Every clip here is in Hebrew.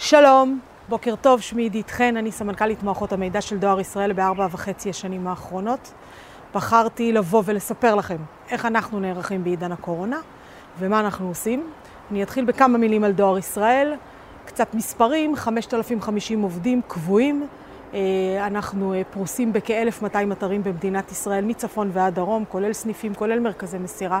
שלום, בוקר טוב, שמי עידית חן, אני סמנכ"לית מערכות המידע של דואר ישראל בארבע וחצי השנים האחרונות. בחרתי לבוא ולספר לכם איך אנחנו נערכים בעידן הקורונה ומה אנחנו עושים. אני אתחיל בכמה מילים על דואר ישראל, קצת מספרים, 5,050 עובדים קבועים. אה, אנחנו אה, פרוסים בכ-1,200 אתרים במדינת ישראל, מצפון ועד דרום, כולל סניפים, כולל מרכזי מסירה.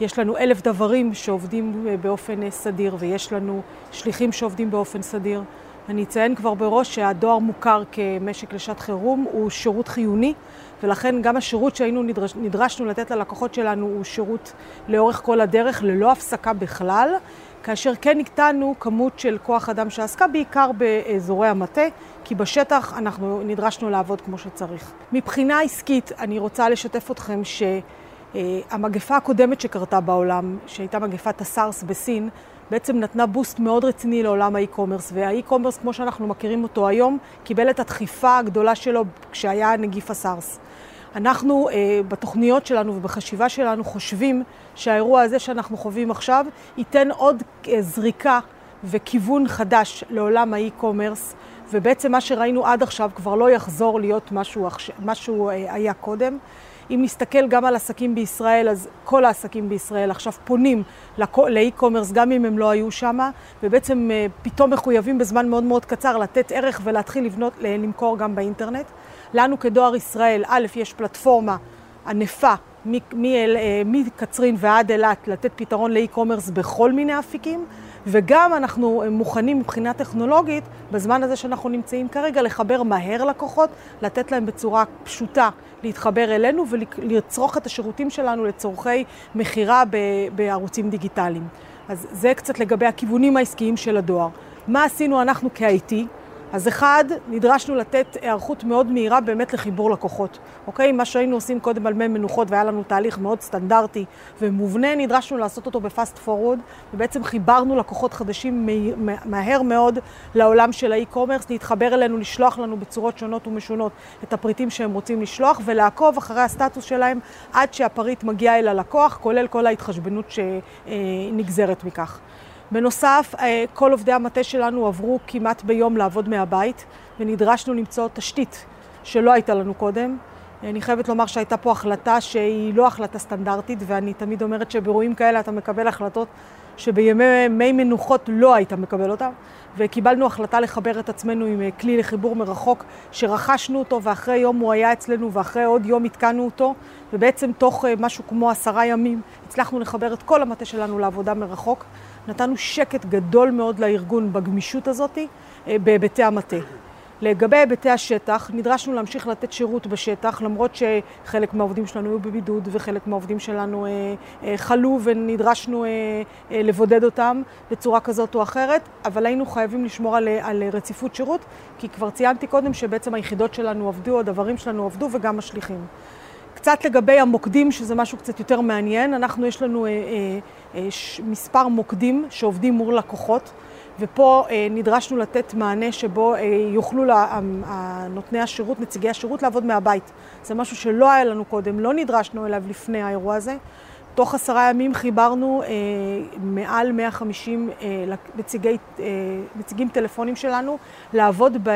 יש לנו אלף דברים שעובדים אה, באופן סדיר ויש לנו שליחים שעובדים באופן סדיר. אני אציין כבר בראש שהדואר מוכר כמשק לשעת חירום, הוא שירות חיוני, ולכן גם השירות שהיינו נדרש, נדרשנו לתת ללקוחות שלנו הוא שירות לאורך כל הדרך, ללא הפסקה בכלל, כאשר כן הקטנו כמות של כוח אדם שעסקה בעיקר באזורי המטה, כי בשטח אנחנו נדרשנו לעבוד כמו שצריך. מבחינה עסקית, אני רוצה לשתף אתכם שהמגפה הקודמת שקרתה בעולם, שהייתה מגפת הסארס בסין, בעצם נתנה boost מאוד רציני לעולם ה e-commerce, וה e-commerce, כמו שאנחנו מכירים אותו היום, קיבל את הדחיפה הגדולה שלו כשהיה נגיף הסארס. אנחנו אה, בתוכניות שלנו ובחשיבה שלנו חושבים שהאירוע הזה שאנחנו חווים עכשיו ייתן עוד אה, זריקה וכיוון חדש לעולם ה e-commerce, ובעצם מה שראינו עד עכשיו כבר לא יחזור להיות מה שהוא, מה שהוא אה, היה קודם. אם נסתכל גם על עסקים בישראל, אז כל העסקים בישראל עכשיו פונים לאי-קומרס, גם אם הם לא היו שם, ובעצם אה, פתאום מחויבים בזמן מאוד מאוד קצר לתת ערך ולהתחיל לבנות, למכור גם באינטרנט. לנו כדואר ישראל, א', יש פלטפורמה ענפה אה, מקצרין ועד אילת לתת פתרון לאי-קומרס בכל מיני אפיקים. וגם אנחנו מוכנים מבחינה טכנולוגית, בזמן הזה שאנחנו נמצאים כרגע, לחבר מהר לקוחות, לתת להם בצורה פשוטה להתחבר אלינו ולצרוך את השירותים שלנו לצורכי מכירה בערוצים דיגיטליים. אז זה קצת לגבי הכיוונים העסקיים של הדואר. מה עשינו אנחנו כ-IT? אז אחד, נדרשנו לתת היערכות מאוד מהירה באמת לחיבור לקוחות, אוקיי? מה שהיינו עושים קודם על מי מנוחות והיה לנו תהליך מאוד סטנדרטי ומובנה, נדרשנו לעשות אותו בפאסט פורוורד, ובעצם חיברנו לקוחות חדשים מהר מאוד לעולם של האי-קומרס, להתחבר אלינו, לשלוח לנו בצורות שונות ומשונות את הפריטים שהם רוצים לשלוח, ולעקוב אחרי הסטטוס שלהם עד שהפריט מגיע אל הלקוח, כולל כל ההתחשבנות שנגזרת מכך. בנוסף, אה, כל עובדי המטה שלנו עברו כמעט ביום לעבוד מהבית, ונדרשנו למצוא תשתית שלא הייתה לנו קודם. אני חייבת לומר שהייתה פה החלטה שהיא לא החלטה סטנדרטית, ואני תמיד אומרת שבאירועים כאלה אתה מקבל החלטות שבימי מי מנוחות לא היית מקבל אותן, וקיבלנו החלטה לחבר את עצמנו עם אה, כלי לחיבור מרחוק, שרכשנו אותו, ואחרי יום הוא היה אצלנו, ואחרי עוד יום התקנו אותו, ובעצם תוך אה, משהו כמו עשרה ימים הצלחנו לחבר את כל המטה שלנו לעבודה מרחוק. נתנו שקט גדול מאוד לארגון בגמישות הזאת אה, בהיבטי המטה. לגבי היבטי השטח, נדרשנו להמשיך לתת שירות בשטח, למרות שחלק מהעובדים שלנו היו בבידוד וחלק מהעובדים שלנו אה, אה, חלו ונדרשנו לבודד אותם בצורה כזאת או אחרת, אבל היינו חייבים לשמור על, על רציפות שירות, כי כבר ציינתי קודם שבעצם היחידות שלנו עבדו, הדברים שלנו עבדו וגם השליחים. קצת לגבי המוקדים, שזה משהו קצת יותר מעניין, אנחנו, יש לנו אה, אה, אה, מספר מוקדים שעובדים מול לקוחות, ופה אה, נדרשנו לתת מענה שבו אה, יוכלו לה, נותני השירות, נציגי השירות, לעבוד מהבית. זה משהו שלא היה לנו קודם, לא נדרשנו אליו לפני האירוע הזה. תוך עשרה ימים חיברנו אה, מעל 150 אה, נציגי, אה, נציגים טלפונים שלנו לעבוד ב,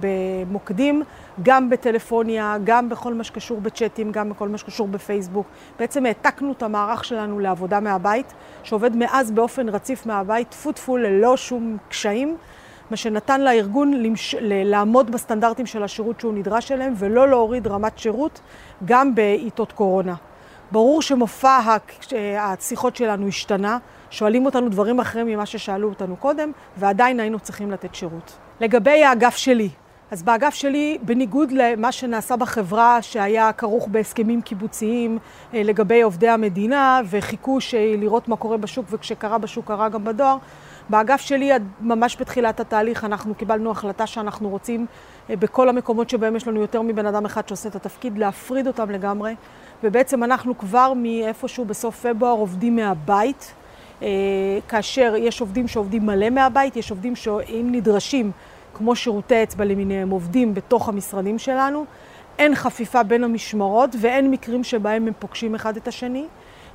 במוקדים, גם בטלפוניה, גם בכל מה שקשור בצ'אטים, גם בכל מה שקשור בפייסבוק. בעצם העתקנו את המערך שלנו לעבודה מהבית, שעובד מאז באופן רציף מהבית, טפו טפו ללא שום קשיים. מה שנתן לארגון למש... לעמוד בסטנדרטים של השירות שהוא נדרש אליהם ולא להוריד רמת שירות גם בעיתות קורונה. ברור שמופע השיחות שלנו השתנה, שואלים אותנו דברים אחרים ממה ששאלו אותנו קודם, ועדיין היינו צריכים לתת שירות. לגבי האגף שלי, אז באגף שלי, בניגוד למה שנעשה בחברה, שהיה כרוך בהסכמים קיבוציים אה, לגבי עובדי המדינה, וחיכו לראות מה קורה בשוק, וכשקרה בשוק קרה גם בדואר, באגף שלי, ממש בתחילת התהליך, אנחנו קיבלנו החלטה שאנחנו רוצים אה, בכל המקומות שבהם יש לנו יותר מבן אדם אחד שעושה את התפקיד, להפריד אותם לגמרי. ובעצם אנחנו כבר מאיפשהו בסוף פברואר עובדים מהבית, אה, כאשר יש עובדים שעובדים מלא מהבית, יש עובדים שאם נדרשים, כמו שירותי אצבע למיניהם, עובדים בתוך המשרדים שלנו. אין חפיפה בין המשמרות ואין מקרים שבהם הם פוגשים אחד את השני.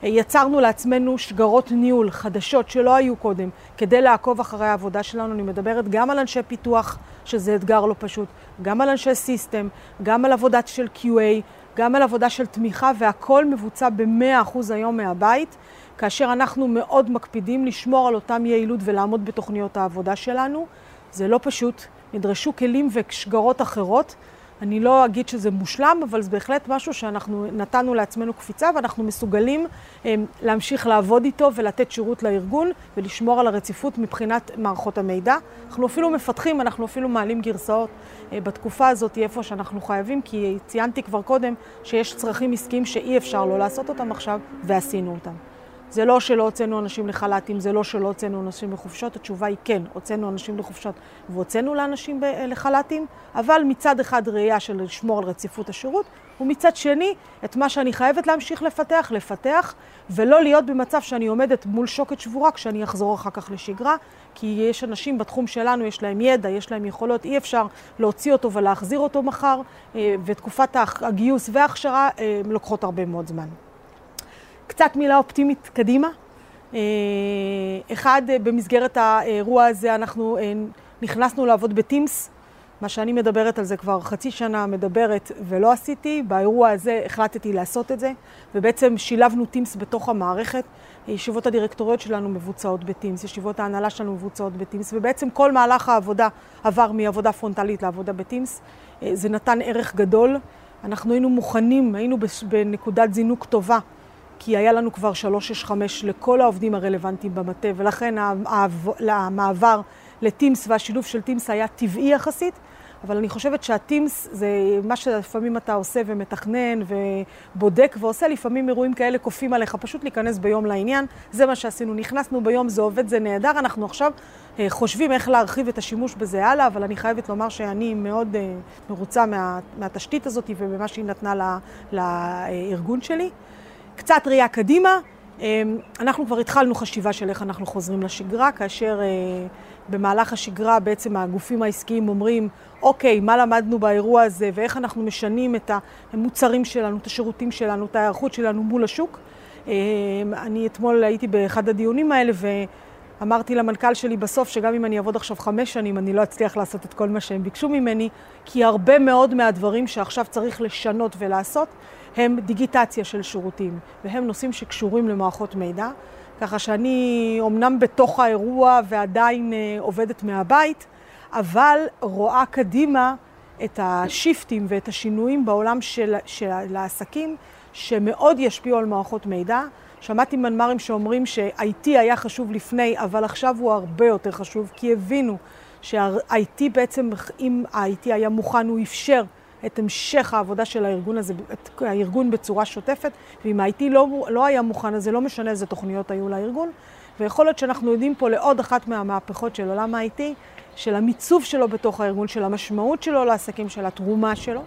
יצרנו לעצמנו שגרות ניהול חדשות שלא היו קודם, כדי לעקוב אחרי העבודה שלנו. אני מדברת גם על אנשי פיתוח, שזה אתגר לא פשוט, גם על אנשי סיסטם, גם על עבודה של QA, גם על עבודה של תמיכה, והכל מבוצע ב-100% היום מהבית, כאשר אנחנו מאוד מקפידים לשמור על אותם יעילות ולעמוד בתוכניות העבודה שלנו. זה לא פשוט, נדרשו כלים ושגרות אחרות. אני לא אגיד שזה מושלם, אבל זה בהחלט משהו שאנחנו נתנו לעצמנו קפיצה ואנחנו מסוגלים הם, להמשיך לעבוד איתו ולתת שירות לארגון ולשמור על הרציפות מבחינת מערכות המידע. אנחנו אפילו מפתחים, אנחנו אפילו מעלים גרסאות אה, בתקופה הזאת איפה שאנחנו חייבים, כי ציינתי כבר קודם שיש צרכים עסקיים שאי אפשר לא לעשות אותם עכשיו, ועשינו אותם. זה לא שלא הוצאנו אנשים לחל"תים, זה לא שלא הוצאנו אנשים לחופשות, התשובה היא כן, הוצאנו אנשים לחופשות והוצאנו לאנשים לחל"תים, אבל מצד אחד ראייה של לשמור על רציפות השירות, ומצד שני, את מה שאני חייבת להמשיך לפתח, לפתח, ולא להיות במצב שאני עומדת מול שוקת שבורה כשאני אחזור אחר כך לשגרה, כי יש אנשים בתחום שלנו, יש להם ידע, יש להם יכולות, אי אפשר להוציא אותו ולהחזיר אותו מחר, אה, ותקופת הגיוס וההכשרה אה, לוקחות הרבה מאוד זמן. קצת מילה אופטימית קדימה. אה, אחד, אה, במסגרת האירוע הזה אנחנו אה, נכנסנו לעבוד בטימס, מה שאני מדברת על זה כבר חצי שנה מדברת ולא עשיתי, באירוע הזה החלטתי לעשות את זה, ובעצם שילבנו טימס בתוך המערכת. ישיבות הדירקטוריות שלנו מבוצעות בטימס, ישיבות ההנהלה שלנו מבוצעות בטימס, ובעצם כל מהלך העבודה עבר מעבודה פרונטלית לעבודה בטימס. זה נתן ערך גדול. אנחנו היינו מוכנים, היינו בנקודת זינוק טובה כי היה לנו כבר 365 לכל העובדים הרלוונטיים במטה, ולכן המעבר לטימס והשילוב של טימס היה טבעי יחסית, אבל אני חושבת שהטימס זה מה שלפעמים אתה עושה ומתכנן ובודק ועושה, לפעמים אירועים כאלה כופים עליך, פשוט להיכנס ביום לעניין, זה מה שעשינו, נכנסנו ביום, זה עובד, זה נהדר, אנחנו עכשיו אה, חושבים איך להרחיב את השימוש בזה הלאה, אבל אני חייבת לומר שאני מאוד אה, מרוצה מה, מהתשתית הזאת ובמה שהיא נתנה לארגון שלי. קצת ראייה קדימה, אמ, אנחנו כבר התחלנו חשיבה של איך אנחנו חוזרים לשגרה, כאשר אה, במהלך השגרה בעצם הגופים העסקיים אומרים, אוקיי, מה למדנו באירוע הזה ואיך אנחנו משנים את המוצרים שלנו, את השירותים שלנו, את ההיערכות שלנו מול השוק. אמ, אני אתמול הייתי באחד הדיונים האלה ואמרתי למנכ"ל שלי בסוף שגם אם אני אעבוד עכשיו חמש שנים, אני לא אצליח לעשות את כל מה שהם ביקשו ממני, כי הרבה מאוד מהדברים שעכשיו צריך לשנות ולעשות, הם דיגיטציה של שירותים, והם נושאים שקשורים למערכות מידע, ככה שאני אומנם בתוך האירוע ועדיין אה, עובדת מהבית, אבל רואה קדימה את השיפטים ואת השינויים בעולם של, של העסקים, שמאוד ישפיעו על מערכות מידע. שמעתי מנמ"רים שאומרים ש-IT היה חשוב לפני, אבל עכשיו הוא הרבה יותר חשוב, כי הבינו שה-IT בעצם, אם ה-IT היה מוכן, הוא אפשר את המשך העבודה של הארגון הזה, את הארגון בצורה שוטפת, ואם ה-IT לא, לא היה מוכן, אז זה לא משנה איזה תוכניות היו לארגון. ויכול להיות שאנחנו יודעים פה לעוד אחת מהמהפכות של עולם ה-IT, של המיצוב שלו בתוך הארגון, של המשמעות שלו לעסקים, של התרומה שלו.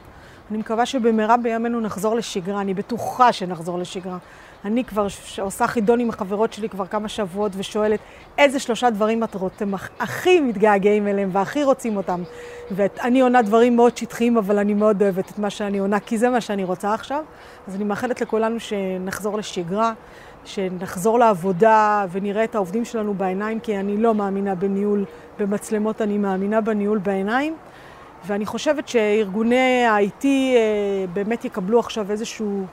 אני מקווה שבמהרה בימינו נחזור לשגרה, אני בטוחה שנחזור לשגרה. אני כבר עושה חידון עם החברות שלי כבר כמה שבועות ושואלת איזה שלושה דברים אתם הכי מתגעגעים אליהם והכי רוצים אותם. ואני עונה דברים מאוד שטחיים, אבל אני מאוד אוהבת את מה שאני עונה, כי זה מה שאני רוצה עכשיו. אז אני מאחלת לכולנו שנחזור לשגרה, שנחזור לעבודה ונראה את העובדים שלנו בעיניים, כי אני לא מאמינה בניהול במצלמות, אני מאמינה בניהול בעיניים. ואני חושבת שארגוני ה-IT אה, באמת יקבלו עכשיו איזשהו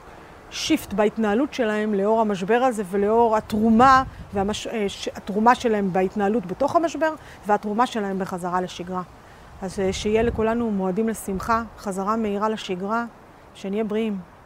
שיפט בהתנהלות שלהם לאור המשבר הזה ולאור התרומה, והמש... אה, התרומה שלהם בהתנהלות בתוך המשבר והתרומה שלהם בחזרה לשגרה. אז אה, שיהיה לכולנו מועדים לשמחה, חזרה מהירה לשגרה, שנהיה בריאים.